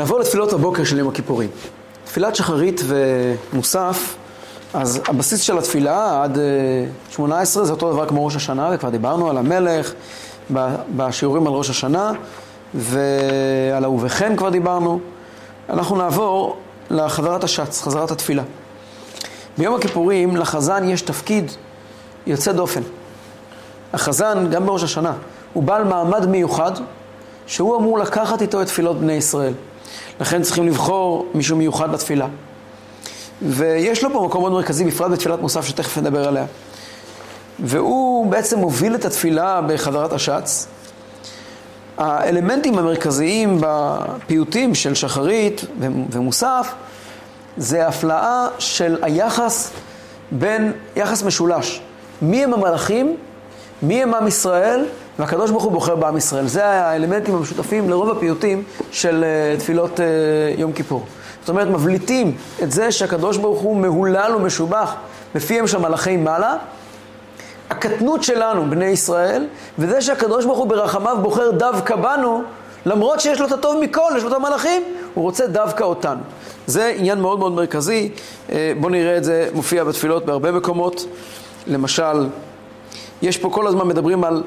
נעבור לתפילות הבוקר של יום הכיפורים. תפילת שחרית ומוסף, אז הבסיס של התפילה עד 18 אה, זה אותו דבר כמו ראש השנה, וכבר דיברנו על המלך בשיעורים על ראש השנה, ועל ההובכן כבר דיברנו. אנחנו נעבור לחזרת השץ, חזרת התפילה. ביום הכיפורים לחזן יש תפקיד יוצא דופן. החזן, גם בראש השנה, הוא בעל מעמד מיוחד, שהוא אמור לקחת איתו את תפילות בני ישראל. לכן צריכים לבחור מישהו מיוחד לתפילה. ויש לו פה מקום מאוד מרכזי, בפרט בתפילת מוסף שתכף נדבר עליה. והוא בעצם מוביל את התפילה בחזרת השץ. האלמנטים המרכזיים בפיוטים של שחרית ומוסף זה הפלאה של היחס בין, יחס משולש. מי הם המלאכים, מי הם עם ישראל, והקדוש ברוך הוא בוחר בעם ישראל. זה האלמנטים המשותפים לרוב הפיוטים של uh, תפילות uh, יום כיפור. זאת אומרת, מבליטים את זה שהקדוש ברוך הוא מהולל ומשובח בפיהם של מלאכי מעלה, הקטנות שלנו, בני ישראל, וזה שהקדוש ברוך הוא ברחמיו בוחר דווקא בנו, למרות שיש לו את הטוב מכל, יש לו את המלאכים, הוא רוצה דווקא אותנו. זה עניין מאוד מאוד מרכזי, אה, בואו נראה את זה מופיע בתפילות בהרבה מקומות. למשל, יש פה כל הזמן מדברים על,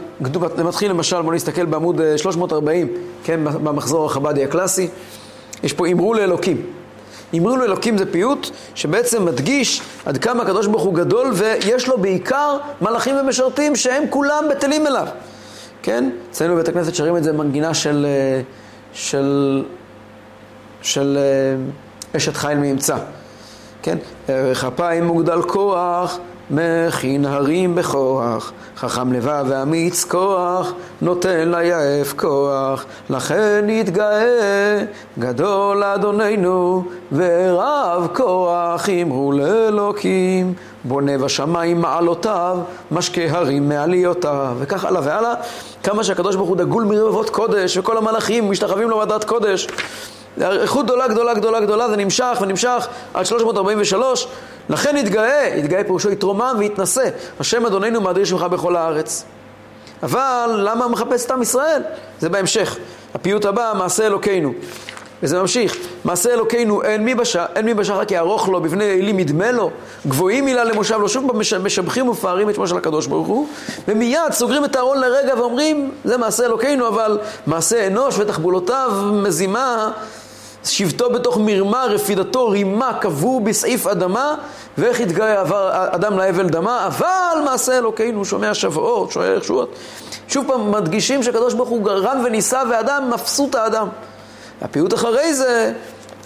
זה מתחיל למשל, בואו נסתכל בעמוד 340, אה, כן, במחזור החב"די הקלאסי, יש פה אמרו לאלוקים. אמרו לאלוקים זה פיוט שבעצם מדגיש עד כמה הקדוש ברוך הוא גדול ויש לו בעיקר מלאכים ומשרתים שהם כולם בטלים אליו. כן? אצלנו בבית הכנסת שרים את זה מנגינה של, אה, של, של אה, אשת חיל מאמצע. כן? ערך אפיים מוגדל כוח מכין הרים בכוח, חכם לבב ואמיץ כוח, נותן ליעף כוח, לכן יתגאה, גדול אדוננו, ורב כוח אמרו לאלוקים, בונה בשמיים מעלותיו, משקה הרים מעליותיו, וכך הלאה והלאה, כמה שהקדוש ברוך הוא דגול מרבבות קודש, וכל המלאכים משתחווים לו ועדת קודש. איכות גדולה גדולה גדולה גדולה, זה נמשך ונמשך עד 343, לכן יתגאה, יתגאה פירושו יתרומם ויתנשא, השם אדוננו מאדיר שמך בכל הארץ. אבל למה מחפש את עם ישראל? זה בהמשך. הפיוט הבא, מעשה אלוקינו. וזה ממשיך, מעשה אלוקינו אין מי בשחר, אין מי בשחר כי ארוך לו, בבני אלים ידמה לו, גבוהים מילה למושב לו, שוב משבחים ומפארים את שמו של הקדוש ברוך הוא, ומיד סוגרים את הארון לרגע ואומרים, זה מעשה אלוקינו, אבל מעשה אנוש ותחבולותיו מזימה שבטו בתוך מרמה, רפידתו רימה, קבור בסעיף אדמה, ואיך יתגאה אדם לאבל דמה, אבל מעשה אלוקינו שומע שבועות, שומע ישועות. שוב פעם מדגישים שהקדוש ברוך הוא גרם ונישא ואדם מפסות האדם. הפיוט אחרי זה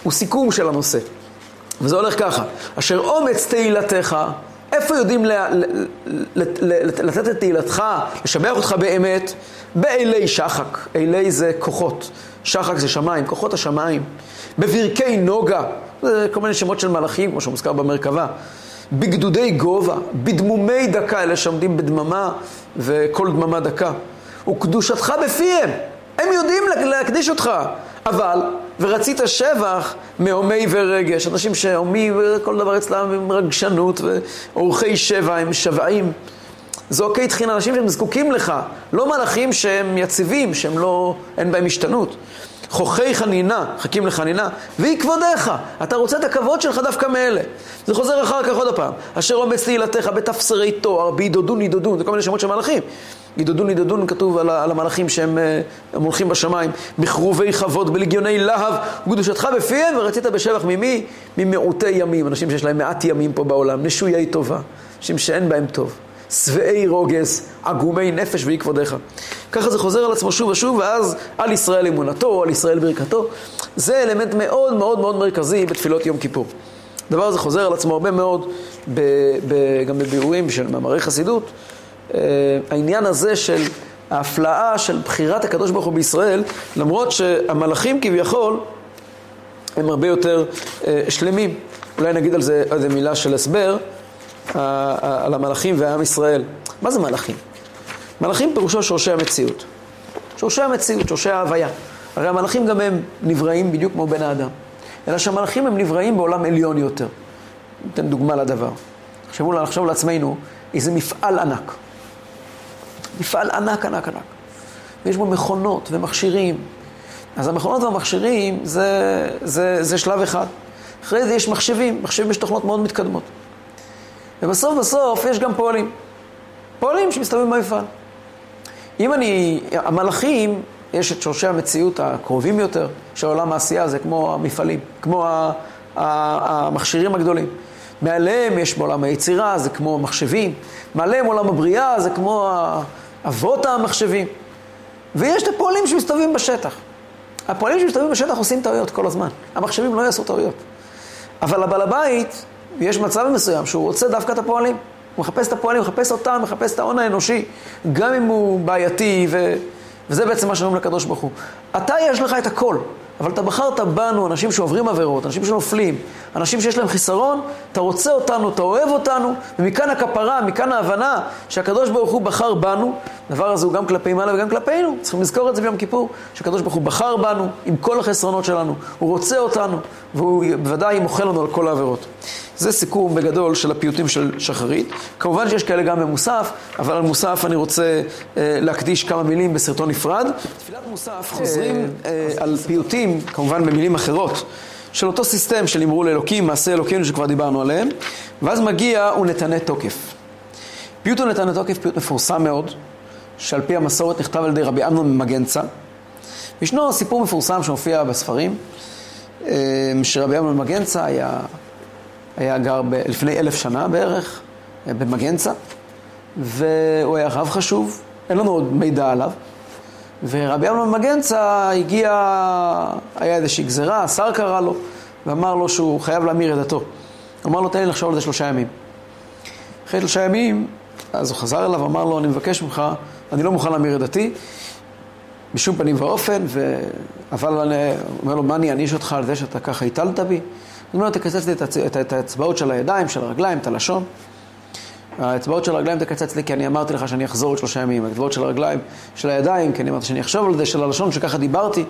הוא סיכום של הנושא. וזה הולך ככה, אשר אומץ תהילתך, איפה יודעים לתת את תהילתך, לשבח אותך באמת? באלי שחק, אלי זה כוחות, שחק זה שמיים, כוחות השמיים. בברכי נוגה, זה כל מיני שמות של מלאכים, כמו שמוזכר במרכבה. בגדודי גובה, בדמומי דקה, אלה שעומדים בדממה וכל דממה דקה. וקדושתך בפיהם, הם יודעים להקדיש אותך. אבל, ורצית שבח מהומי ורגש, אנשים שהומי וכל דבר אצלם עם רגשנות, ואורחי שבע הם שבעים. זועקי תחינה, אנשים שהם זקוקים לך, לא מלאכים שהם יציבים, שהם לא, אין בהם השתנות. חוכי חנינה, חכים לחנינה, והיא כבודיך. אתה רוצה את הכבוד שלך דווקא מאלה. זה חוזר אחר כך עוד פעם. אשר עומס תהילתך בתפסרי תואר, בידודון ידודון, זה כל מיני שמות של מלאכים. ידודון ידודון כתוב על, על המלאכים שהם הולכים בשמיים. בכרובי חוות, בלגיוני להב, וקדושתך בפיהם, ורצית בשבח ממי? ממעוטי ימים. אנשים שיש להם מעט ימים פה בעולם, נשויי טובה. אנשים שאין בהם טוב. שבעי רוגז, עגומי נפש ואי כבודיך. ככה זה חוזר על עצמו שוב ושוב, ואז על ישראל אמונתו, על ישראל ברכתו. זה אלמנט מאוד מאוד מאוד מרכזי בתפילות יום כיפור. הדבר הזה חוזר על עצמו הרבה מאוד, ב, ב, גם בביאורים של מאמרי חסידות. אה, העניין הזה של ההפלאה של בחירת הקדוש ברוך הוא בישראל, למרות שהמלאכים כביכול הם הרבה יותר אה, שלמים. אולי נגיד על זה איזה מילה של הסבר. על המלאכים ועם ישראל. מה זה מלאכים? מלאכים פירושו שורשי המציאות. שורשי המציאות, שורשי ההוויה. הרי המלאכים גם הם נבראים בדיוק כמו בן האדם. אלא שהמלאכים הם נבראים בעולם עליון יותר. ניתן דוגמה לדבר. תחשבו לחשוב לעצמנו איזה מפעל ענק. מפעל ענק, ענק, ענק. ויש בו מכונות ומכשירים. אז המכונות והמכשירים זה, זה, זה שלב אחד. אחרי זה יש מחשבים, מחשבים יש תוכנות מאוד מתקדמות. ובסוף בסוף יש גם פועלים. פועלים שמסתובבים במפעל. אם אני, המלאכים, יש את שורשי המציאות הקרובים יותר של עולם העשייה, זה כמו המפעלים, כמו המכשירים הגדולים. מעליהם יש בעולם היצירה, זה כמו מחשבים. מעליהם עולם הבריאה, זה כמו אבות המחשבים. ויש את הפועלים שמסתובבים בשטח. הפועלים שמסתובבים בשטח עושים טעויות כל הזמן. המחשבים לא יעשו טעויות. אבל הבעל הבית, יש מצב מסוים שהוא רוצה דווקא את הפועלים. הוא מחפש את הפועלים, מחפש אותם, מחפש את ההון האנושי, גם אם הוא בעייתי, ו... וזה בעצם מה שאומרים לקדוש ברוך הוא. אתה יש לך את הכל. אבל אתה בחרת בנו, אנשים שעוברים עבירות, אנשים שנופלים, אנשים שיש להם חיסרון, אתה רוצה אותנו, אתה אוהב אותנו, ומכאן הכפרה, מכאן ההבנה שהקדוש ברוך הוא בחר בנו, הדבר הזה הוא גם כלפי מעלה וגם כלפינו, צריכים לזכור את זה ביום כיפור, שהקדוש ברוך הוא בחר בנו עם כל החסרונות שלנו, הוא רוצה אותנו, והוא בוודאי מוחל לנו על כל העבירות. זה סיכום בגדול של הפיוטים של שחרית. כמובן שיש כאלה גם במוסף, אבל על מוסף אני רוצה אה, להקדיש כמה מילים בסרטון נפרד. תפילת מוסף חוזרים אה, אה, על פיוטים, כמובן במילים אחרות, של אותו סיסטם של אמרו לאלוקים, מעשה אלוקינו שכבר דיברנו עליהם, ואז מגיע ונתנה תוקף. פיוט ונתנה תוקף, פיוט מפורסם מאוד, שעל פי המסורת נכתב על ידי רבי אמנון ממגנצה. ישנו סיפור מפורסם שמופיע בספרים, אה, שרבי אמנון ממגנצה היה היה גר ב, לפני אלף שנה בערך, אה, במגנצה, והוא היה רב חשוב, אין לנו עוד מידע עליו. ורבי אמנון מגנצה הגיע, היה איזושהי גזירה, השר קרא לו, ואמר לו שהוא חייב להמיר את דתו. אמר לו, תן לי לחשוב על זה שלושה ימים. אחרי שלושה ימים, אז הוא חזר אליו, אמר לו, אני מבקש ממך, אני לא מוכן להמיר את דתי, בשום פנים ואופן, ו... אבל אני אומר לו, מה אני אעניש אותך על זה שאתה ככה הטלת בי? הוא אומר, תקצץ לי את האצבעות של הידיים, של הרגליים, את הלשון. האצבעות של הרגליים תקצץ לי כי אני אמרתי לך שאני אחזור עוד שלושה ימים. האצבעות של הרגליים, של הידיים, כי אני אמרתי שאני אחשוב על זה, של הלשון, שככה דיברתי.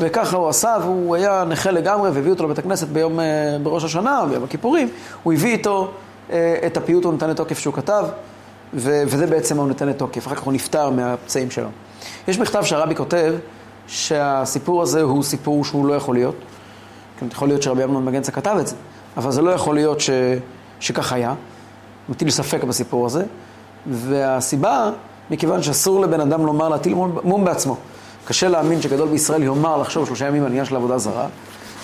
וככה הוא עשה, והוא היה נכה לגמרי, והביא אותו לבית הכנסת ביום, אה, בראש השנה, ביום הכיפורים. הוא הביא איתו אה, את הפיוט הוא נתן לתוקף שהוא כתב, וזה בעצם הוא נתן לתוקף. אחר כך הוא נפטר מהפצעים שלו. יש מכתב שהרבי כותב שהסיפור הזה הוא סיפור שהוא לא יכול להיות. כן, יכול להיות שרבי אמנון מגנצה כתב את זה, אבל זה לא יכול להיות ש... שכך היה. מטיל ספק בסיפור הזה, והסיבה, מכיוון שאסור לבן אדם לומר להטיל מום בעצמו. קשה להאמין שגדול בישראל יאמר לחשוב שלושה ימים על עניין של עבודה זרה,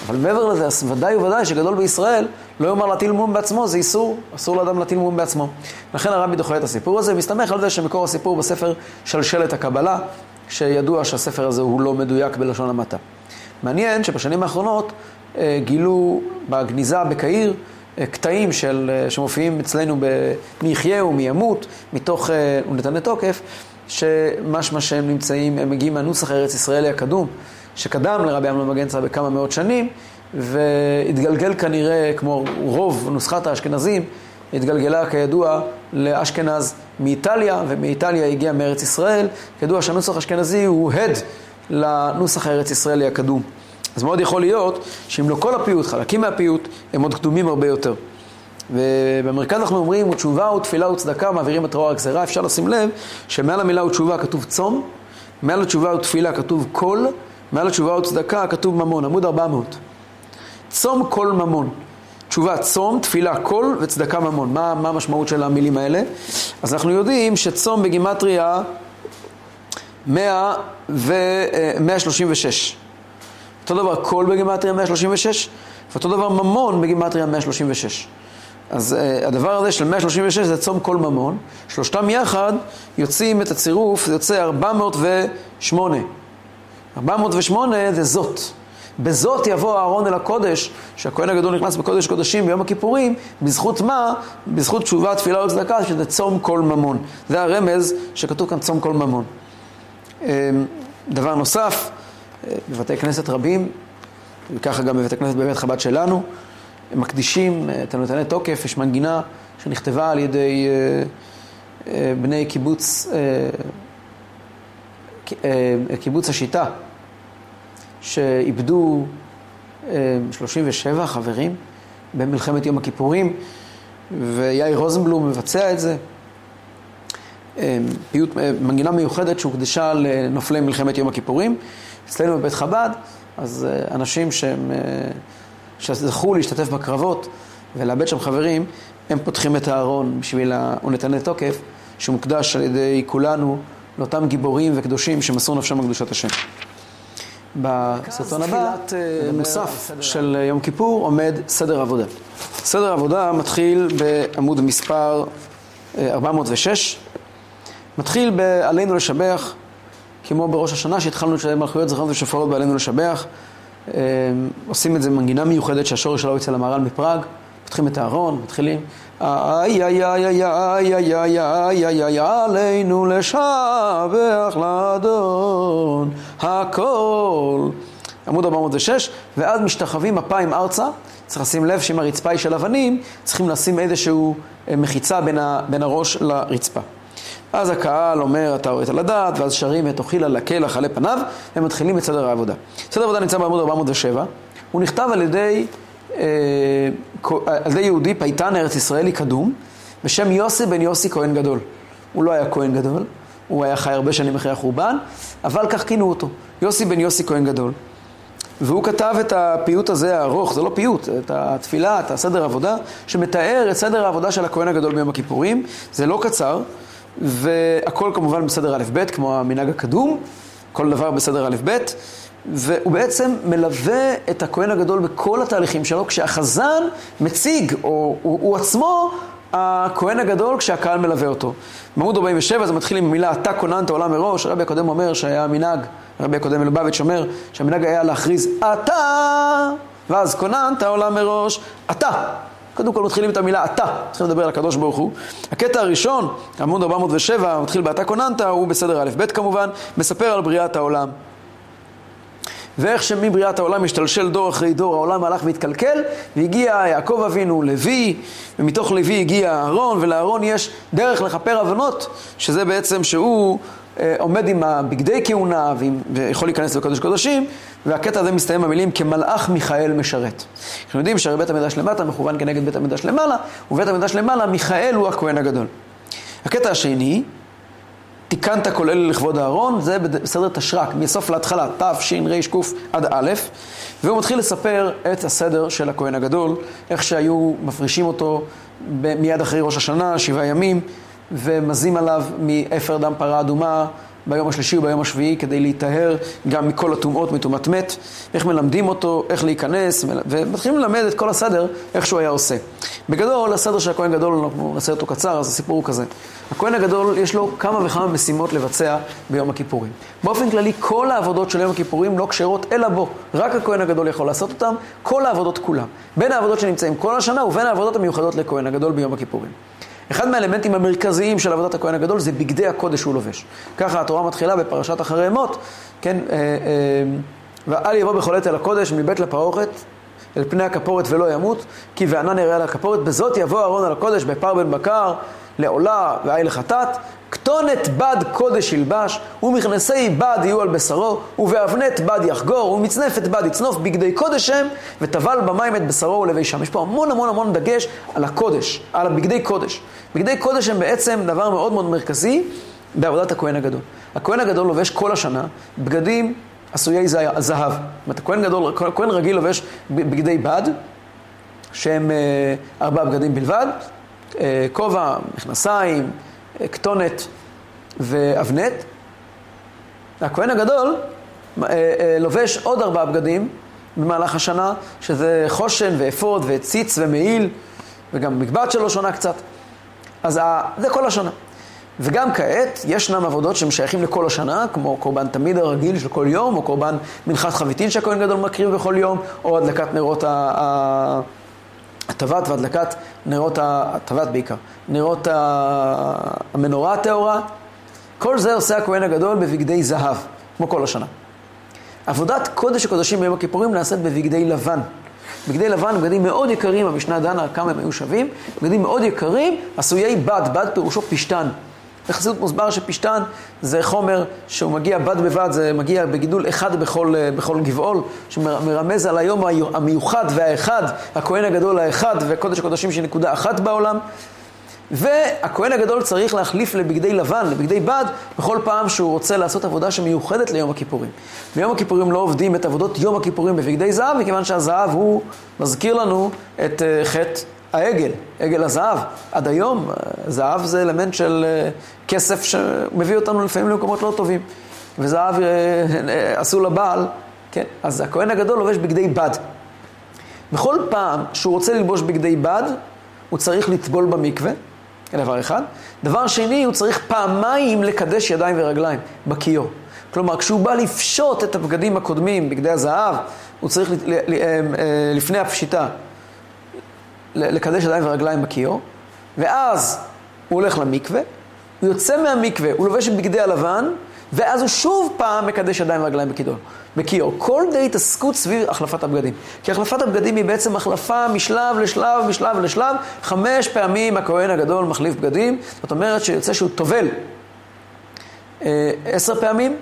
אבל מעבר לזה, ודאי וודאי שגדול בישראל לא יאמר להטיל מום בעצמו, זה איסור, אסור לאדם להטיל מום בעצמו. לכן הרבי דוחה את הסיפור הזה, ומסתמך על זה שמקור הסיפור בספר שלשלת הקבלה, שידוע שהספר הזה הוא לא מדויק בלשון המעטה. מעניין שבשנים האחרונות אה, גילו בגניזה בקהיר אה, קטעים של, אה, שמופיעים אצלנו מי יחיה ומי ימות, מתוך ונתנה תוקף, שמשמע שהם נמצאים, הם מגיעים מהנוסח הארץ ישראלי הקדום, שקדם לרבי אמנון מגנצה בכמה מאות שנים, והתגלגל כנראה, כמו רוב נוסחת האשכנזים, התגלגלה כידוע לאשכנז מאיטליה, ומאיטליה הגיע מארץ ישראל. כידוע שהנוסח האשכנזי הוא הד לנוסח הארץ ישראלי הקדום. אז מאוד יכול להיות שאם לא כל הפיוט, חלקים מהפיוט, הם עוד קדומים הרבה יותר. ובמרכז אנחנו אומרים, ותשובה ותפילה וצדקה מעבירים את רוע הגזירה. אפשר לשים לב שמעל המילה ותשובה כתוב צום, מעל התשובה ותפילה כתוב קול, מעל התשובה וצדקה כתוב ממון, עמוד 400. צום קול ממון. תשובה צום, תפילה קול וצדקה ממון. מה, מה המשמעות של המילים האלה? אז אנחנו יודעים שצום בגימטריה 100 ו... 136. אותו דבר קול בגימטריה 136, ואותו דבר ממון בגימטריה 136. אז אה, הדבר הזה של 136 זה צום קול ממון, שלושתם יחד יוצאים את הצירוף, זה יוצא 408. 408 זה זאת. בזאת יבוא אהרון אל הקודש, שהכהן הגדול נכנס בקודש קודשים ביום הכיפורים, בזכות מה? בזכות תשובה, תפילה וצדקה, שזה צום כל ממון. זה הרמז שכתוב כאן צום כל ממון. אמ, דבר נוסף, בבתי כנסת רבים, וככה גם בבית הכנסת בבית חב"ד שלנו, הם מקדישים את הנותני תוקף, יש מנגינה שנכתבה על ידי אה, אה, בני קיבוץ, אה, קיבוץ השיטה, שאיבדו 37 חברים במלחמת יום הכיפורים, ויאיר רוזנבלום מבצע את זה. פיוט, מנגינה מיוחדת שהוקדשה לנופלי מלחמת יום הכיפורים. אצלנו בבית חב"ד, אז אה, אנשים שהם, אה, שזכו להשתתף בקרבות ולאבד שם חברים, הם פותחים את הארון בשביל, ה... הוא נתן לתוקף, שמוקדש על ידי כולנו לאותם גיבורים וקדושים שמסרו נפשם בקדושת השם. בסרטון הבא, במוסף של יום כיפור, עומד סדר עבודה. סדר עבודה מתחיל בעמוד מספר 406, מתחיל ב"עלינו לשבח", כמו בראש השנה שהתחלנו לשלם מלכויות זכרנו ושופרות בעלינו לשבח. עושים את זה במנגינה מיוחדת שהשורש שלו אצל המהר"ל מפראג. פותחים את הארון, מתחילים איי איי איי איי איי איי איי איי איי איי עלינו לשבח לאדון הכל. עמוד 406 ואז משתחווים אפיים ארצה. צריך לשים לב שאם הרצפה היא של אבנים צריכים לשים איזשהו מחיצה בין, הראש לרצפה. אז הקהל אומר, אתה הורית לדעת, ואז שרים את אוכילה לקלח עלי פניו, ומתחילים את סדר העבודה. סדר העבודה נמצא בעמוד 407, הוא נכתב על ידי אה, על ידי יהודי פייטן ארץ ישראלי קדום, בשם יוסי בן יוסי כהן גדול. הוא לא היה כהן גדול, הוא היה חי הרבה שנים אחרי החורבן, אבל כך כינו אותו, יוסי בן יוסי כהן גדול. והוא כתב את הפיוט הזה הארוך, זה לא פיוט, את התפילה, את הסדר עבודה, שמתאר את סדר העבודה של הכהן הגדול ביום הכיפורים. זה לא קצר, והכל כמובן בסדר א'-ב', כמו המנהג הקדום, כל דבר בסדר א'-ב'. והוא בעצם מלווה את הכהן הגדול בכל התהליכים שלו, כשהחזן מציג, או הוא, הוא עצמו הכהן הגדול כשהקהל מלווה אותו. בעמוד 47 זה מתחיל עם המילה אתה כוננת עולם מראש, הרבי הקודם אומר שהיה מנהג, הרבי הקודם מלובביץ' אומר שהמנהג היה להכריז אתה, ואז כוננת עולם מראש, אתה. קודם כל מתחילים את המילה אתה, צריכים לדבר על הקדוש ברוך הוא. הקטע הראשון, עמוד 407, מתחיל באתה כוננת, הוא בסדר א' ב' כמובן, מספר על בריאת העולם. ואיך שמבריאת העולם השתלשל דור אחרי דור, העולם הלך והתקלקל, והגיע יעקב אבינו, לוי, ומתוך לוי הגיע אהרון, ולאהרון יש דרך לכפר עוונות, שזה בעצם שהוא עומד עם הבגדי כהונה, ויכול להיכנס לקודש קודשים, והקטע הזה מסתיים במילים כמלאך מיכאל משרת. אנחנו יודעים שהרי בית המדרש למטה מכוון כנגד בית המדרש למעלה, ובית המדרש למעלה מיכאל הוא הכהן הגדול. הקטע השני, תיקנת כל אלה לכבוד אהרון, זה בסדר תשרק, מסוף להתחלה, ת', ש', ר', ק' עד א', והוא מתחיל לספר את הסדר של הכהן הגדול, איך שהיו מפרישים אותו מיד אחרי ראש השנה, שבעה ימים, ומזים עליו מאפר דם פרה אדומה ביום השלישי וביום השביעי כדי להיטהר גם מכל הטומאות, מטומאת מת, איך מלמדים אותו, איך להיכנס, ומתחילים ללמד את כל הסדר, איך שהוא היה עושה. בגדול, הסדר של הכהן גדול, אנחנו נעשה אותו קצר, אז הסיפור הוא כזה. הכהן הגדול, יש לו כמה וכמה משימות לבצע ביום הכיפורים. באופן כללי, כל העבודות של יום הכיפורים לא כשרות אלא בו. רק הכהן הגדול יכול לעשות אותן, כל העבודות כולם. בין העבודות שנמצאים כל השנה ובין העבודות המיוחדות לכהן הגדול ביום הכיפורים. אחד מהאלמנטים המרכזיים של עבודת הכהן הגדול זה בגדי הקודש שהוא לובש. ככה התורה מתחילה בפרשת אחרי אמות, כן, אה, אה, ואל יבוא בכל עת אל הקודש מבית לפרוכת אל פני הכפורת ולא ימות, כי וענן יראה על הכפורת, בזאת יבוא אהרון על הקודש בפר בן בקר, לעולה ועי לחטאת, כתונת בד קודש ילבש, ומכנסי בד יהיו על בשרו, ובאבנת בד יחגור, ומצנפת בד יצנוף בגדי קודש הם, וטבל במים את בשרו ולבישם. יש פה המון המון המון דגש על הקודש, על הבגדי קודש. בגדי קודש הם בעצם דבר מאוד מאוד מרכזי בעבודת הכהן הגדול. הכהן הגדול לובש כל השנה בגדים עשויי זהב. זאת אומרת, הכהן גדול, כהן רגיל לובש בגדי בד, שהם אה, ארבעה בגדים בלבד, אה, כובע, מכנסיים, כתונת ואבנט. הכהן הגדול לובש עוד ארבעה בגדים במהלך השנה, שזה חושן ואפוד וציץ ומעיל, וגם מקבט שלו שונה קצת. אז זה כל השנה. וגם כעת, ישנם עבודות שהם שייכים לכל השנה, כמו קורבן תמיד הרגיל של כל יום, או קורבן מנחת חביתין שהכהן גדול מקריב בכל יום, או הדלקת נרות הטבת והדלקת נרות הטבת בעיקר, נרות המנורה הטהורה. כל זה עושה הכהן הגדול בבגדי זהב, כמו כל השנה. עבודת קודש הקודשים ביום הכיפורים נעשית בבגדי לבן. בגדי לבן, בגדים מאוד יקרים, המשנה דנה כמה הם היו שווים, בגדים מאוד יקרים, עשויי בד, בד פירושו פשתן. בחסידות מוסבר שפשתן זה חומר שהוא מגיע בד בבד, זה מגיע בגידול אחד בכל, בכל גבעול, שמרמז על היום המיוחד והאחד, הכהן הגדול האחד וקודש הקודשים שהיא נקודה אחת בעולם. והכהן הגדול צריך להחליף לבגדי לבן, לבגדי בד, בכל פעם שהוא רוצה לעשות עבודה שמיוחדת ליום הכיפורים. ביום הכיפורים לא עובדים את עבודות יום הכיפורים בבגדי זהב, מכיוון שהזהב הוא מזכיר לנו את uh, חטא העגל, עגל הזהב. עד היום, uh, זהב זה אלמנט של uh, כסף שמביא אותנו לפעמים למקומות לא טובים. וזהב uh, עשו לבעל, כן? אז הכהן הגדול לובש בגדי בד. בכל פעם שהוא רוצה ללבוש בגדי בד, הוא צריך לטבול במקווה, דבר אחד. דבר שני, הוא צריך פעמיים לקדש ידיים ורגליים בכיור. כלומר, כשהוא בא לפשוט את הבגדים הקודמים, בגדי הזהב, הוא צריך אה, אה, לפני הפשיטה לקדש ידיים ורגליים בכיור, ואז הוא הולך למקווה, הוא יוצא מהמקווה, הוא לובש את בגדי הלבן, ואז הוא שוב פעם מקדש ידיים ורגליים בכידון, בכיור. כל די התעסקות סביב החלפת הבגדים. כי החלפת הבגדים היא בעצם החלפה משלב לשלב, משלב לשלב. חמש פעמים הכהן הגדול מחליף בגדים. זאת אומרת שיוצא שהוא טובל אה, עשר פעמים,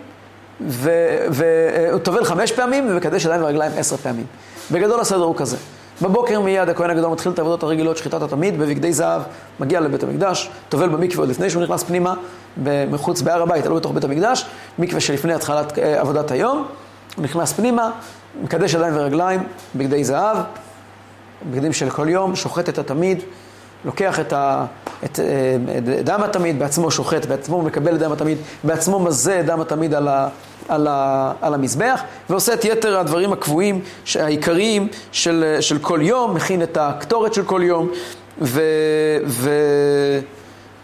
והוא טובל חמש פעמים ומקדש ידיים ורגליים עשר פעמים. בגדול הסדר הוא כזה. בבוקר מיד הכהן הגדול מתחיל את העבודות הרגילות, שחיטת התמיד בבגדי זהב, מגיע לבית המקדש, טובל במקווה עוד לפני שהוא נכנס פנימה, מחוץ בהר הבית, לא בתוך בית המקדש, מקווה שלפני התחלת אה, עבודת היום, הוא נכנס פנימה, מקדש ידיים ורגליים, בגדי זהב, בגדים של כל יום, שוחט את התמיד, לוקח את, ה, את, אה, את דם התמיד, בעצמו שוחט, בעצמו מקבל את דם התמיד, בעצמו מזה דם התמיד על, ה, על, ה, על המזבח, ועושה את יתר הדברים הקבועים, העיקריים של, של כל יום, מכין את הקטורת של כל יום, ו... ו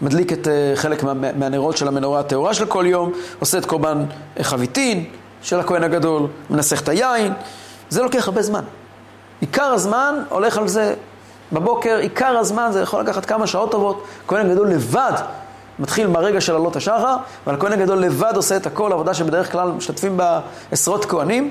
מדליק את אה, חלק מה, מהנרות של המנורה הטהורה של כל יום, עושה את קורבן חביתין של הכהן הגדול, מנסח את היין, זה לוקח הרבה זמן. עיקר הזמן הולך על זה בבוקר, עיקר הזמן זה יכול לקחת כמה שעות טובות, הכהן הגדול לבד מתחיל מהרגע של עלות השחר, אבל הכהן הגדול לבד עושה את הכל, עבודה שבדרך כלל משתתפים בה עשרות כהנים.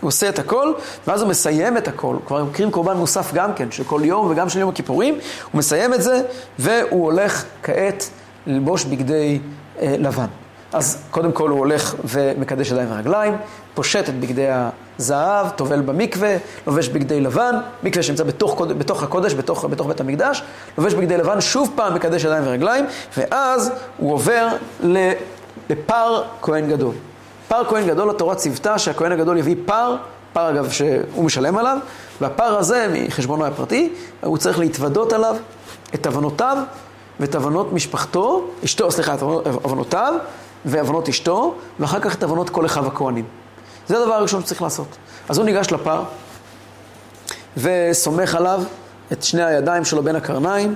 הוא עושה את הכל, ואז הוא מסיים את הכל. כבר מקרים קורבן מוסף גם כן, של כל יום וגם של יום הכיפורים. הוא מסיים את זה, והוא הולך כעת ללבוש בגדי אה, לבן. אז קודם כל הוא הולך ומקדש ידיים ורגליים, פושט את בגדי הזהב, טובל במקווה, לובש בגדי לבן, מקווה שנמצא בתוך, בתוך הקודש, בתוך, בתוך בית המקדש, לובש בגדי לבן, שוב פעם מקדש ידיים ורגליים, ואז הוא עובר לפר כהן גדול. פר כהן גדול, התורה ציוותה שהכהן הגדול יביא פר, פר אגב שהוא משלם עליו, והפר הזה, מחשבונו הפרטי, הוא צריך להתוודות עליו את עוונותיו ואת עוונות משפחתו, אשתו, סליחה, את עוונותיו ועוונות אשתו, ואחר כך את עוונות כל אחיו הכהנים. זה הדבר הראשון שצריך לעשות. אז הוא ניגש לפר וסומך עליו את שני הידיים שלו בין הקרניים,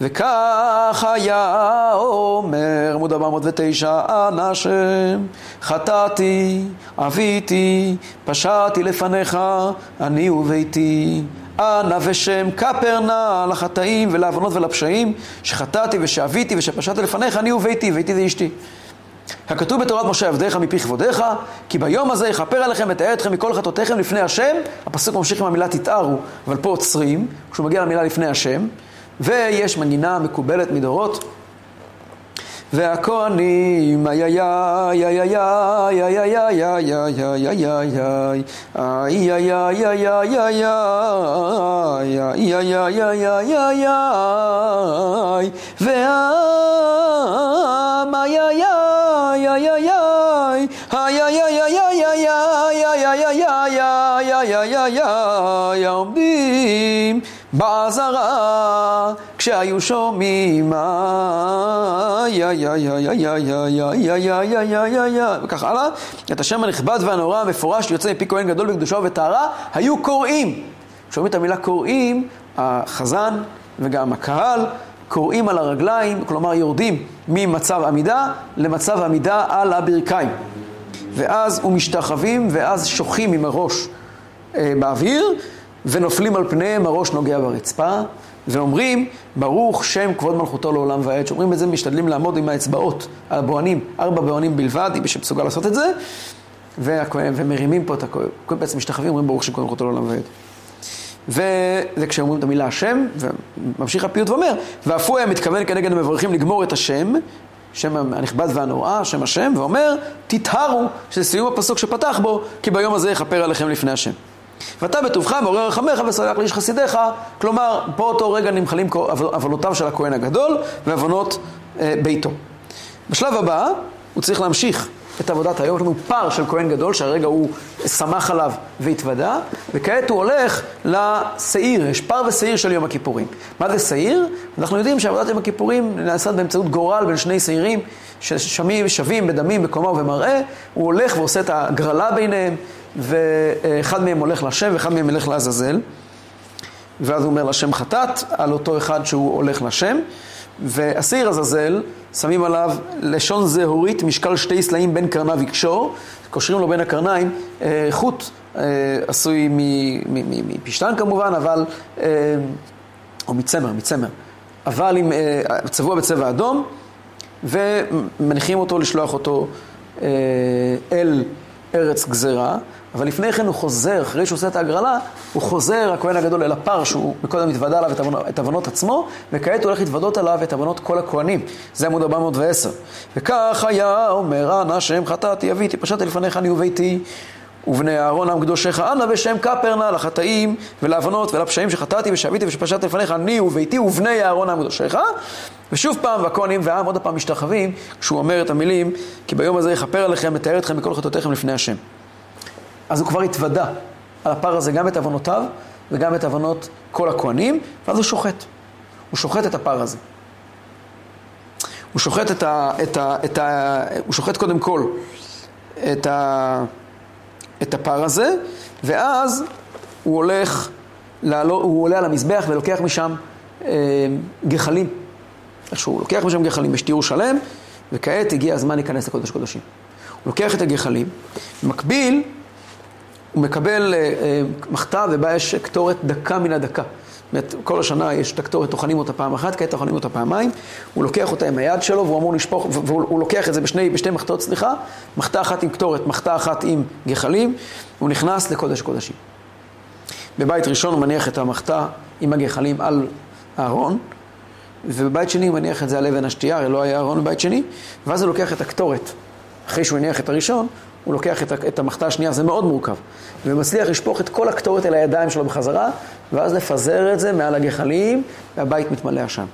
וכך היה אומר, עמוד 409, אנא השם, חטאתי, עוויתי, פשעתי לפניך, אני וביתי. אנא ושם כפר נא לחטאים ולעוונות ולפשעים, שחטאתי ושעוויתי ושפשעתי לפניך, אני וביתי, ביתי זה אשתי. הכתוב בתורת משה עבדיך מפי כבודיך, כי ביום הזה יכפר עליכם ותאר אתכם מכל חטאותיכם לפני השם. הפסוק ממשיך עם המילה תתארו, אבל פה עוצרים, כשהוא מגיע למילה לפני השם. ויש מנגינה מקובלת מדורות. והכהנים, איי איי איי איי איי איי איי איי איי איי איי איי איי איי איי איי איי איי איי איי איי איי איי איי איי איי איי איי איי איי עומדים בעזרה כשהיו שומעים איי איי איי איי איי וכך הלאה את השם הנכבד והנורא המפורש שיוצא מפי כהן גדול בקדושה וטהרה היו קוראים שומעים את המילה קוראים החזן וגם הקהל קוראים על הרגליים כלומר יורדים ממצב עמידה למצב עמידה על הברכיים ואז ומשתחווים ואז שוחים עם הראש באוויר ונופלים על פניהם, הראש נוגע ברצפה, ואומרים, ברוך שם כבוד מלכותו לעולם ועד. שאומרים את זה, משתדלים לעמוד עם האצבעות על הבוהנים, ארבע בוהנים בלבד, אם יש מסוגל לעשות את זה, ומרימים פה את הכהן, בעצם משתחווים, אומרים ברוך שם כבוד מלכותו לעולם ועד. וכשאומרים את המילה השם, וממשיך הפיוט ואומר, ואף הוא היה מתכוון כנגד המברכים לגמור את השם, שם הנכבד והנורא, שם השם, ואומר, תטהרו, שזה סיום הפסוק שפתח בו, כי ביום הזה יכפר עליכם לפני השם. ואתה בטובך מעורר רחמך וסלח לאיש חסידיך, כלומר, פה אותו רגע נמחלים עוונותיו של הכהן הגדול ועוונות אה, ביתו. בשלב הבא, הוא צריך להמשיך את עבודת היום. יש לנו פר של כהן גדול, שהרגע הוא שמח עליו והתוודה, וכעת הוא הולך לשעיר, יש פר ושעיר של יום הכיפורים. מה זה שעיר? אנחנו יודעים שעבודת יום הכיפורים נעשית באמצעות גורל בין שני שעירים, ששווים בדמים, בקומה ובמראה. הוא הולך ועושה את הגרלה ביניהם, ואחד מהם הולך לשם ואחד מהם ילך לעזאזל. ואז הוא אומר לשם חטאת, על אותו אחד שהוא הולך לשם. והשעיר עזאזל, שמים עליו לשון זהורית, משקל שתי סלעים בין קרניו יקשור, קושרים לו בין הקרניים אה, חוט אה, עשוי מפשטן כמובן, אבל, אה, או מצמר, מצמר, אבל עם, צבוע בצבע אדום, ומניחים אותו לשלוח אותו אל ארץ גזרה. אבל לפני כן הוא חוזר, אחרי שהוא עושה את ההגרלה, הוא חוזר, הכהן הגדול, אל הפר שהוא מקודם התוודה עליו את עוונות עצמו, וכעת הוא הולך להתוודות עליו את עוונות כל הכהנים. זה עמוד 410. וכך היה אומר אנא שם חטאתי אביתי, פשטתי לפניך אני וביתי. ובני אהרון עם קדושך אנא בשם כפרנה לחטאים ולעוונות ולפשעים שחטאתי ושביתי ושפשטתי לפניך אני וביתי ובני אהרון עם קדושך ושוב פעם והכהנים והעם עוד פעם משתחווים כשהוא אומר את המילים כי ביום הזה יכפר עליכם לתאר אתכם מכל חטאותיכם לפני השם אז הוא כבר התוודה על הפר הזה גם את עוונותיו וגם את עוונות כל הכהנים, ואז הוא שוחט. הוא שוחט את הפר הזה. הוא שוחט את ה... את ה, את ה הוא שוחט קודם כל את, ה, את הפר הזה, ואז הוא הולך, לעלו, הוא עולה על המזבח ולוקח משם אה, גחלים. איכשהו הוא לוקח משם גחלים, יש תיאור שלם, וכעת הגיע הזמן להיכנס לקודש קודשים. הוא לוקח את הגחלים, במקביל הוא מקבל אה, אה, מחטא ובה יש קטורת דקה מן הדקה. זאת אומרת, כל השנה יש את הקטורת, טוחנים אותה פעם אחת, כעת טוחנים אותה פעמיים. הוא לוקח אותה עם היד שלו והוא אמור לשפוך, והוא לוקח את זה בשני, בשתי מחטאות, סליחה, מחטא אחת עם קטורת, מחטא אחת עם גחלים, הוא נכנס לקודש קודשים. בבית ראשון הוא מניח את המחטא עם הגחלים על הארון, ובבית שני הוא מניח את זה על אבן השתייה, הרי לא היה ארון בבית שני, ואז הוא לוקח את הקטורת, אחרי שהוא הניח את הראשון, הוא לוקח את, את המחטא השנייה, זה מאוד מורכב, ומצליח לשפוך את כל הקטורת אל הידיים שלו בחזרה, ואז לפזר את זה מעל הגחלים, והבית מתמלא עשן.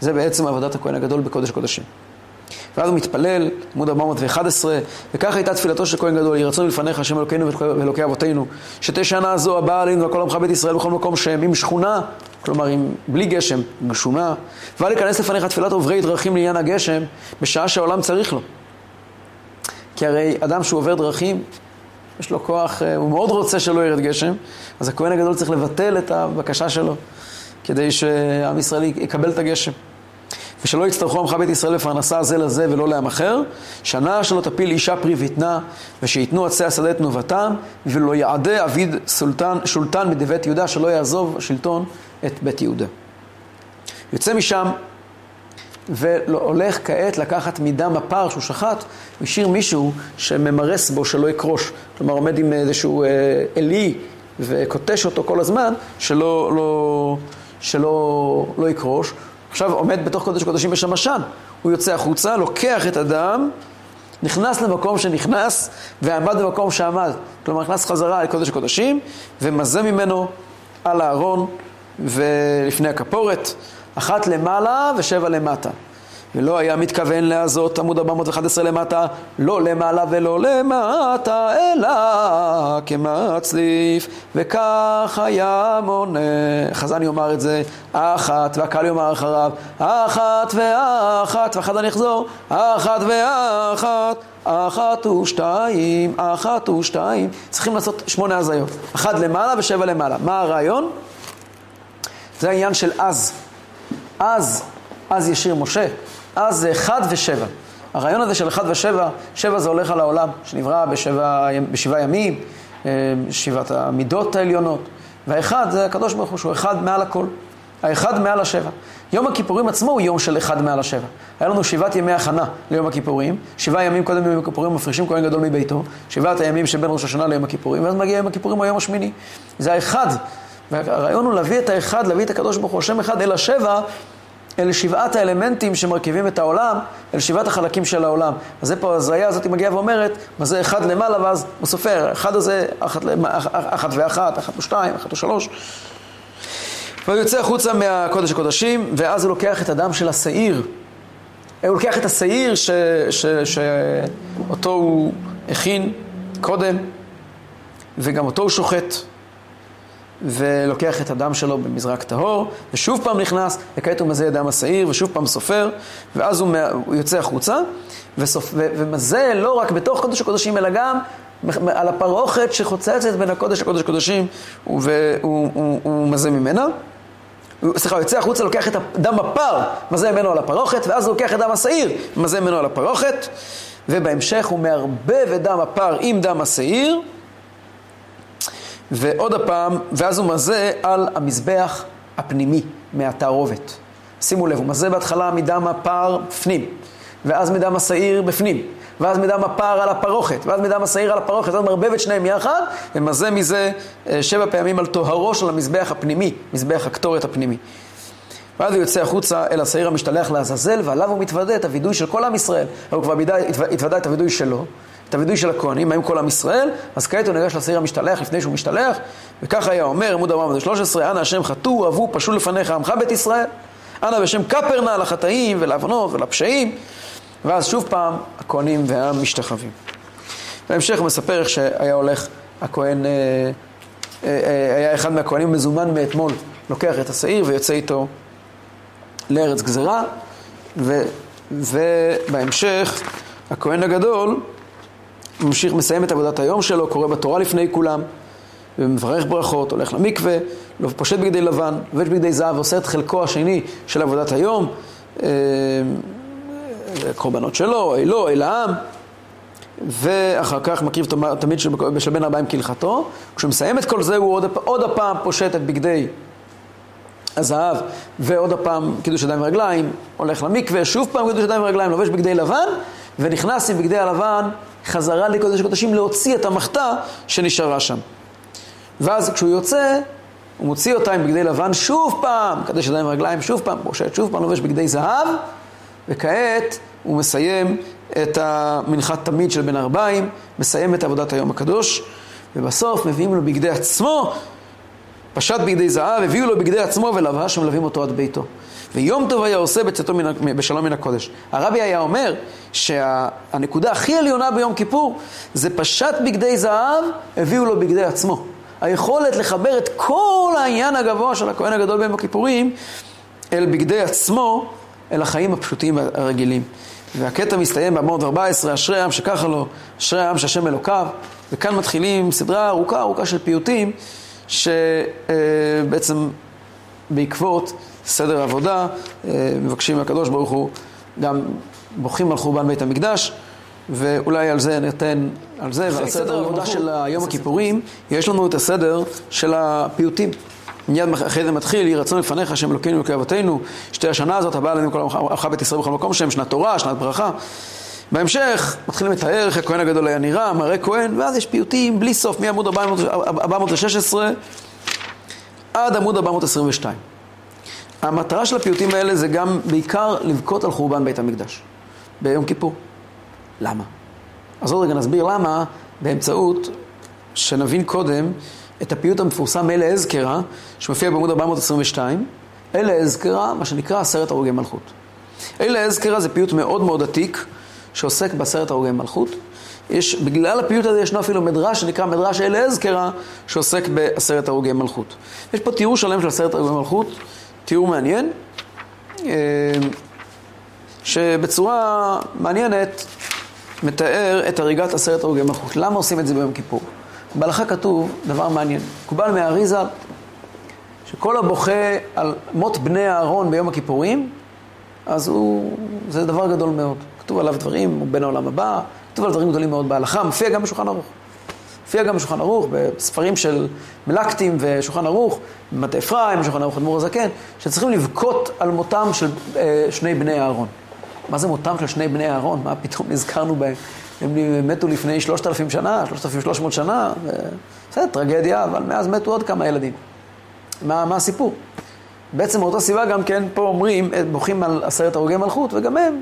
זה בעצם עבודת הכהן הגדול בקודש קודשים. ואז הוא מתפלל, עמוד 411, וכך הייתה תפילתו של כהן גדול, יהי רצון לפניך, השם אלוקינו ואלוקי אבותינו, שתהיה שנה זו הבאה עלינו וכל עמך בית ישראל בכל מקום שהם עם שכונה, כלומר עם בלי גשם, גשומה, ואל ייכנס לפניך תפילת עוברי דרכים לעניין הגשם, בשעה שהעולם צריך לו. כי הרי אדם שהוא עובר דרכים, יש לו כוח, אה, הוא מאוד רוצה שלא ירד גשם, אז הכהן הגדול צריך לבטל את הבקשה שלו, כדי שעם ישראל יקבל את הגשם. ושלא יצטרכו עמך בית ישראל לפרנסה זה לזה ולא לעם אחר, שנה שלא תפיל אישה פרי ויתנה, ושייתנו עצי השדה תנובתם, ולא יעדה אביד סולטן, שולטן מדבית יהודה, שלא יעזוב השלטון את בית יהודה. יוצא משם והולך כעת לקחת מדם הפר שהוא שחט, הוא השאיר מישהו שממרס בו שלא יקרוש. כלומר, עומד עם איזשהו אה, וקוטש אותו כל הזמן, שלא לא, שלא לא יקרוש. עכשיו עומד בתוך קודש קודשים בשם עשן. הוא יוצא החוצה, לוקח את הדם, נכנס למקום שנכנס, ועמד במקום שעמד. כלומר, נכנס חזרה לקודש הקודשים, ומזה ממנו על הארון ולפני הכפורת. אחת למעלה ושבע למטה. ולא היה מתכוון להזות עמוד 411 למטה, לא למעלה ולא למטה, אלא כמצליף, וכך היה מונה. חזן יאמר את זה, אחת, והקהל יאמר אחריו, אחת ואחת, ואחת אני אחזור, אחת ואחת, אחת ושתיים, אחת ושתיים. צריכים לעשות שמונה הזיות, אחת למעלה ושבע למעלה. מה הרעיון? זה העניין של אז. אז, אז ישיר משה, אז זה אחד ושבע. הרעיון הזה של אחד ושבע, שבע זה הולך על העולם, שנברא בשבע, בשבעה ימים, אה, שבעת המידות העליונות, והאחד זה הקדוש ברוך הוא, שהוא אחד מעל הכל. האחד מעל השבע. יום הכיפורים עצמו הוא יום של אחד מעל השבע. היה לנו שבעת ימי הכנה ליום הכיפורים, שבעה ימים קודם ליום הכיפורים מפרישים כהן גדול מביתו, שבעת הימים שבין ראש השנה ליום הכיפורים, ואז מגיע יום הכיפורים היום השמיני. זה האחד. והרעיון הוא להביא את האחד, להביא את הקדוש ברוך הוא, השם אחד אל השבע, אלה שבעת האלמנטים שמרכיבים את העולם, אלה שבעת החלקים של העולם. אז זה פה, הזריה הזאת מגיעה ואומרת, מה זה אחד למעלה, ואז הוא סופר, אחד הזה, אחת, אחת ואחת, אחת ושתיים, אחת ושלוש. והוא יוצא החוצה מהקודש הקודשים, ואז הוא לוקח את הדם של השעיר. הוא לוקח את השעיר שאותו הוא הכין קודם, וגם אותו הוא שוחט. ולוקח את הדם שלו במזרק טהור, ושוב פעם נכנס, וכעת הוא מזהה את דם השעיר, ושוב פעם סופר, ואז הוא, הוא יוצא החוצה, וסופ, ו, ומזה לא רק בתוך קודש הקודשים, אלא גם על הפרוכת שחוצצת בין הקודש לקודש הקודשים, והוא מזה ממנה. סליחה, הוא יוצא החוצה, לוקח את דם הפר, מזה ממנו על הפרוכת, ואז הוא לוקח את דם השעיר, מזה ממנו על הפרוכת, ובהמשך הוא מערבב את דם הפר עם דם השעיר. ועוד הפעם, ואז הוא מזה על המזבח הפנימי מהתערובת. שימו לב, הוא מזה בהתחלה מדם הפר פנים, ואז מדם השעיר בפנים, ואז מדם הפר על הפרוכת, ואז מדם השעיר על הפרוכת, אז מרבב את שניהם יחד, ומזה מזה אה, שבע פעמים על טוהרו של המזבח הפנימי, מזבח הקטורת הפנימי. ואז הוא יוצא החוצה אל השעיר המשתלח לעזאזל, ועליו הוא מתוודה את הווידוי של כל עם ישראל. הוא כבר התוודה את הווידוי שלו, את הווידוי של הכהנים, האם כל עם ישראל, אז כעת הוא ניגש לשעיר המשתלח לפני שהוא משתלח, וככה היה אומר, עמוד 413, אנא השם חטאו, אהבו, פשעו לפניך עמך בית ישראל, אנא בשם כפר נא לחטאים ולעוונות ולפשעים, ואז שוב פעם הכהנים והעם משתחווים. בהמשך הוא מספר איך שהיה הולך הכהן, אה, אה, אה, היה אחד מהכהנים מזומן מאתמול, לוקח את השעיר ויוצא איתו לארץ גזרה, ו, ובהמשך הכהן הגדול ממשיך, מסיים את עבודת היום שלו, קורא בתורה לפני כולם, ומברך ברכות, הולך למקווה, פושט בגדי לבן, לובש בגדי זהב, ועושה את חלקו השני של עבודת היום, אה, קורבנות שלו, אלו, אל העם, ואחר כך מקריב תמיד של בן ארבעים כהלכתו. כשהוא מסיים את כל זה, הוא עוד, עוד הפעם פושט את בגדי הזהב, ועוד הפעם קידוש ידיים ורגליים, הולך למקווה, שוב פעם קידוש ידיים ורגליים, לובש בגדי לבן, ונכנס עם בגדי הלבן חזרה לקודש הקודשים להוציא את המחתה שנשארה שם. ואז כשהוא יוצא, הוא מוציא אותה עם בגדי לבן שוב פעם, קדש ידיים ורגליים שוב פעם, פושט שוב פעם, לובש בגדי זהב, וכעת הוא מסיים את המנחת תמיד של בן ארבעים, מסיים את עבודת היום הקדוש, ובסוף מביאים לו בגדי עצמו, פשט בגדי זהב, הביאו לו בגדי עצמו ולבש ומלווים אותו עד ביתו. ויום טוב היה עושה בצאתו בשלום מן הקודש. הרבי היה אומר שהנקודה הכי עליונה ביום כיפור זה פשט בגדי זהב, הביאו לו בגדי עצמו. היכולת לחבר את כל העניין הגבוה של הכהן הגדול ביום הכיפורים אל בגדי עצמו, אל החיים הפשוטים הרגילים. והקטע מסתיים בעמוד 14, אשרי העם שככה לו, אשרי העם שהשם אלוקיו, וכאן מתחילים סדרה ארוכה ארוכה של פיוטים שבעצם בעקבות סדר עבודה, אה, מבקשים מהקדוש ברוך הוא, גם בוכים על חורבן בית המקדש, ואולי על זה ניתן, על זה ועל סדר העבודה של יום הכיפורים, יש לנו את הסדר של הפיוטים. מיד אחרי זה מתחיל, יהי רצון לפניך, השם אלוקינו אלוקי אבותינו, שתי השנה הזאת הבאה עלינו כל עמך בית ישראל בכל מקום שהם שנת תורה, שנת ברכה. בהמשך מתחילים לתאר איך הכהן הגדול היה נראה, מראה כהן, ואז יש פיוטים בלי סוף, מעמוד 416 עד עמוד 422. המטרה של הפיוטים האלה זה גם בעיקר לבכות על חורבן בית המקדש ביום כיפור. למה? אז עוד רגע נסביר למה באמצעות שנבין קודם את הפיוט המפורסם אלה אזכרה, שמופיע בעמוד 422, אלה אזכרה, מה שנקרא עשרת הרוגי מלכות. אלה אזכרה זה פיוט מאוד מאוד עתיק, שעוסק בעשרת הרוגי מלכות. יש, בגלל הפיוט הזה ישנו אפילו מדרש שנקרא מדרש אלה אזכרה, שעוסק בעשרת הרוגי מלכות. יש פה תיאור שלם של עשרת הרוגי מלכות, תיאור מעניין, אה, שבצורה מעניינת מתאר את הריגת עשרת הרוגי מלכות. למה עושים את זה ביום כיפור? בהלכה כתוב דבר מעניין. מקובל מהאריזה שכל הבוכה על מות בני אהרון ביום הכיפורים, אז הוא, זה דבר גדול מאוד. כתוב עליו דברים, הוא בן העולם הבא, כתוב עליו דברים גדולים מאוד בהלכה, מופיע גם בשולחן ערוך. מופיע גם בשולחן ערוך, בספרים של מלקטים ושולחן ערוך, במטה אפרים, שולחן ערוך אדמו"ר הזקן, שצריכים לבכות על מותם של אה, שני בני אהרון. מה זה מותם של שני בני אהרון? מה פתאום נזכרנו בהם? הם מתו לפני שלושת אלפים שנה, שלושת אלפים שלוש מאות שנה, בסדר, טרגדיה, אבל מאז מתו עוד כמה ילדים. מה, מה הסיפור? בעצם מאותה סיבה גם כן פה אומרים, בוכים על עשרת הרוגי מלכות, וגם הם,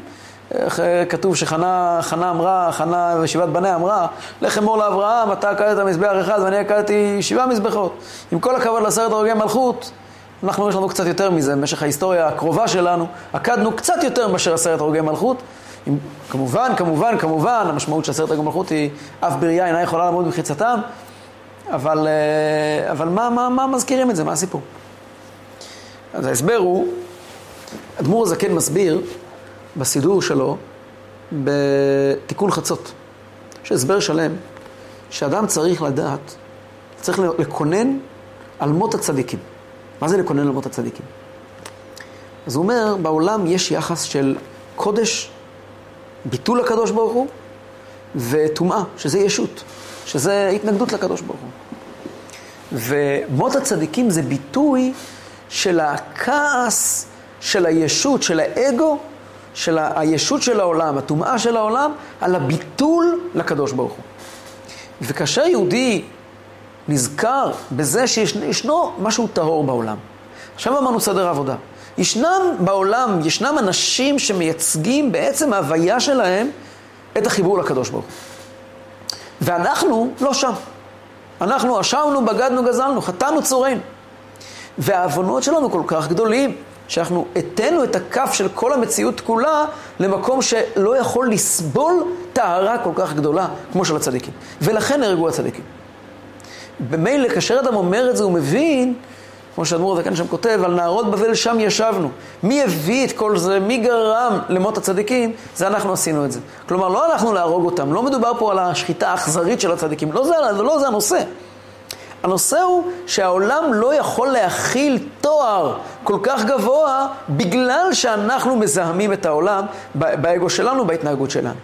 כתוב שחנה חנה אמרה, חנה ושבעת בניה אמרה, לך אמור לאברהם, אתה עקדת מזבח אחד ואני עקדתי שבעה מזבחות. עם כל הכבוד לעשרת הרוגי מלכות, אנחנו יש לנו קצת יותר מזה, במשך ההיסטוריה הקרובה שלנו, עקדנו קצת יותר מאשר עשרת הרוגי מלכות. עם, כמובן, כמובן, כמובן, המשמעות של עשרת הרוגי מלכות היא אף בריאה אינה יכולה לעמוד במחיצתם, אבל, אה, אבל מה, מה, מה מזכירים את זה? מה הסיפור? אז ההסבר הוא, אדמו"ר הזקן מסביר בסידור שלו בתיקון חצות. יש הסבר שלם שאדם צריך לדעת, צריך לקונן על מות הצדיקים. מה זה לקונן על מות הצדיקים? אז הוא אומר, בעולם יש יחס של קודש, ביטול לקדוש ברוך הוא, וטומאה, שזה ישות, שזה התנגדות לקדוש ברוך הוא. ומות הצדיקים זה ביטוי של הכעס של הישות, של האגו, של הישות של העולם, הטומאה של העולם, על הביטול לקדוש ברוך הוא. וכאשר יהודי נזכר בזה שישנו משהו טהור בעולם, עכשיו אמרנו סדר עבודה. ישנם בעולם, ישנם אנשים שמייצגים בעצם ההוויה שלהם את החיבור לקדוש ברוך הוא. ואנחנו לא שם. אנחנו אשמנו, בגדנו, גזלנו, חטאנו, צורנו. והעוונות שלנו כל כך גדולים, שאנחנו התנו את הכף של כל המציאות כולה למקום שלא יכול לסבול טהרה כל כך גדולה כמו של הצדיקים. ולכן נהרגו הצדיקים. במילא, כאשר אדם אומר את זה, הוא מבין, כמו שאדמו"ר הזקן שם כותב, על נערות בבל שם ישבנו. מי הביא את כל זה? מי גרם למות הצדיקים? זה אנחנו עשינו את זה. כלומר, לא הלכנו להרוג אותם, לא מדובר פה על השחיטה האכזרית של הצדיקים, לא זה, לא זה הנושא. הנושא הוא שהעולם לא יכול להכיל תואר כל כך גבוה בגלל שאנחנו מזהמים את העולם באגו שלנו, בהתנהגות שלנו.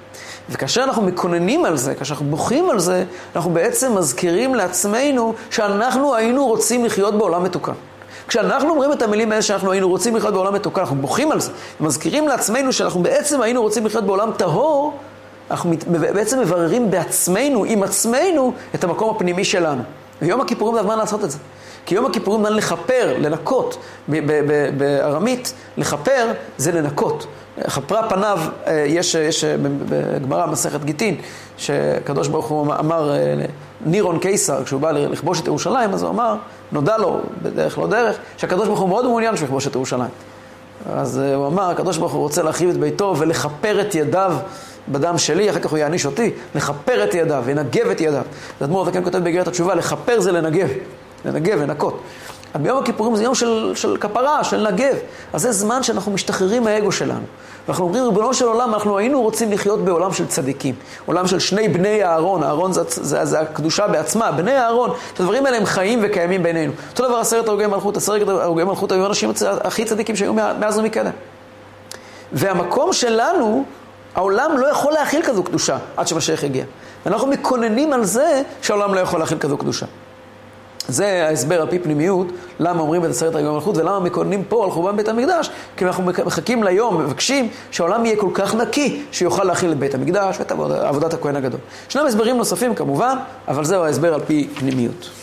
וכאשר אנחנו מקוננים על זה, כאשר אנחנו בוכים על זה, אנחנו בעצם מזכירים לעצמנו שאנחנו היינו רוצים לחיות בעולם מתוקן. כשאנחנו אומרים את המילים האלה שאנחנו היינו רוצים לחיות בעולם מתוקן, אנחנו בוכים על זה, מזכירים לעצמנו שאנחנו בעצם היינו רוצים לחיות בעולם טהור, אנחנו בעצם מבררים בעצמנו, עם עצמנו, את המקום הפנימי שלנו. ויום הכיפורים זה הזמן לעשות את זה. כי יום הכיפורים זמן לכפר, לנקות. בארמית, לכפר זה לנקות. כפרה פניו, אה, יש, יש אה, בגמרא, מסכת גיטין, שקדוש ברוך הוא אמר אה, נירון קיסר, כשהוא בא לכבוש את ירושלים, אז הוא אמר, נודע לו, בדרך לא דרך, שהקדוש ברוך הוא מאוד מעוניין שהוא יכבוש את ירושלים. אז הוא אמר, הקדוש ברוך הוא רוצה להרחיב את ביתו ולכפר את ידיו בדם שלי, אחר כך הוא יעניש אותי, לכפר את ידיו, ינגב את ידיו. אז אדמו"ר הזקן כותב באגרת התשובה, לכפר זה לנגב, לנגב, לנקות. אז ביום הכיפורים זה יום של, של כפרה, של נגב. אז זה זמן שאנחנו משתחררים מהאגו שלנו. ואנחנו אומרים, ריבונו של עולם, אנחנו היינו רוצים לחיות בעולם של צדיקים. עולם של שני בני אהרון, אהרון זה, זה, זה הקדושה בעצמה, בני אהרון, שהדברים האלה הם חיים וקיימים בינינו. אותו דבר עשרת הרוגי מלכות, עשרת הרוגי מלכות היו האנשים הכי צדיקים שהיו מאז ומקדם. והמקום שלנו העולם לא יכול להכיל כזו קדושה עד שמשיח יגיע. ואנחנו מקוננים על זה שהעולם לא יכול להכיל כזו קדושה. זה ההסבר על פי פנימיות, למה אומרים את עשרת רגעי המלכות ולמה מקוננים פה על חורבן בית המקדש, כי אנחנו מחכים ליום, מבקשים שהעולם יהיה כל כך נקי שיוכל להכיל את בית המקדש ואת עבודת הכהן הגדול. ישנם הסברים נוספים כמובן, אבל זהו ההסבר על פי פנימיות.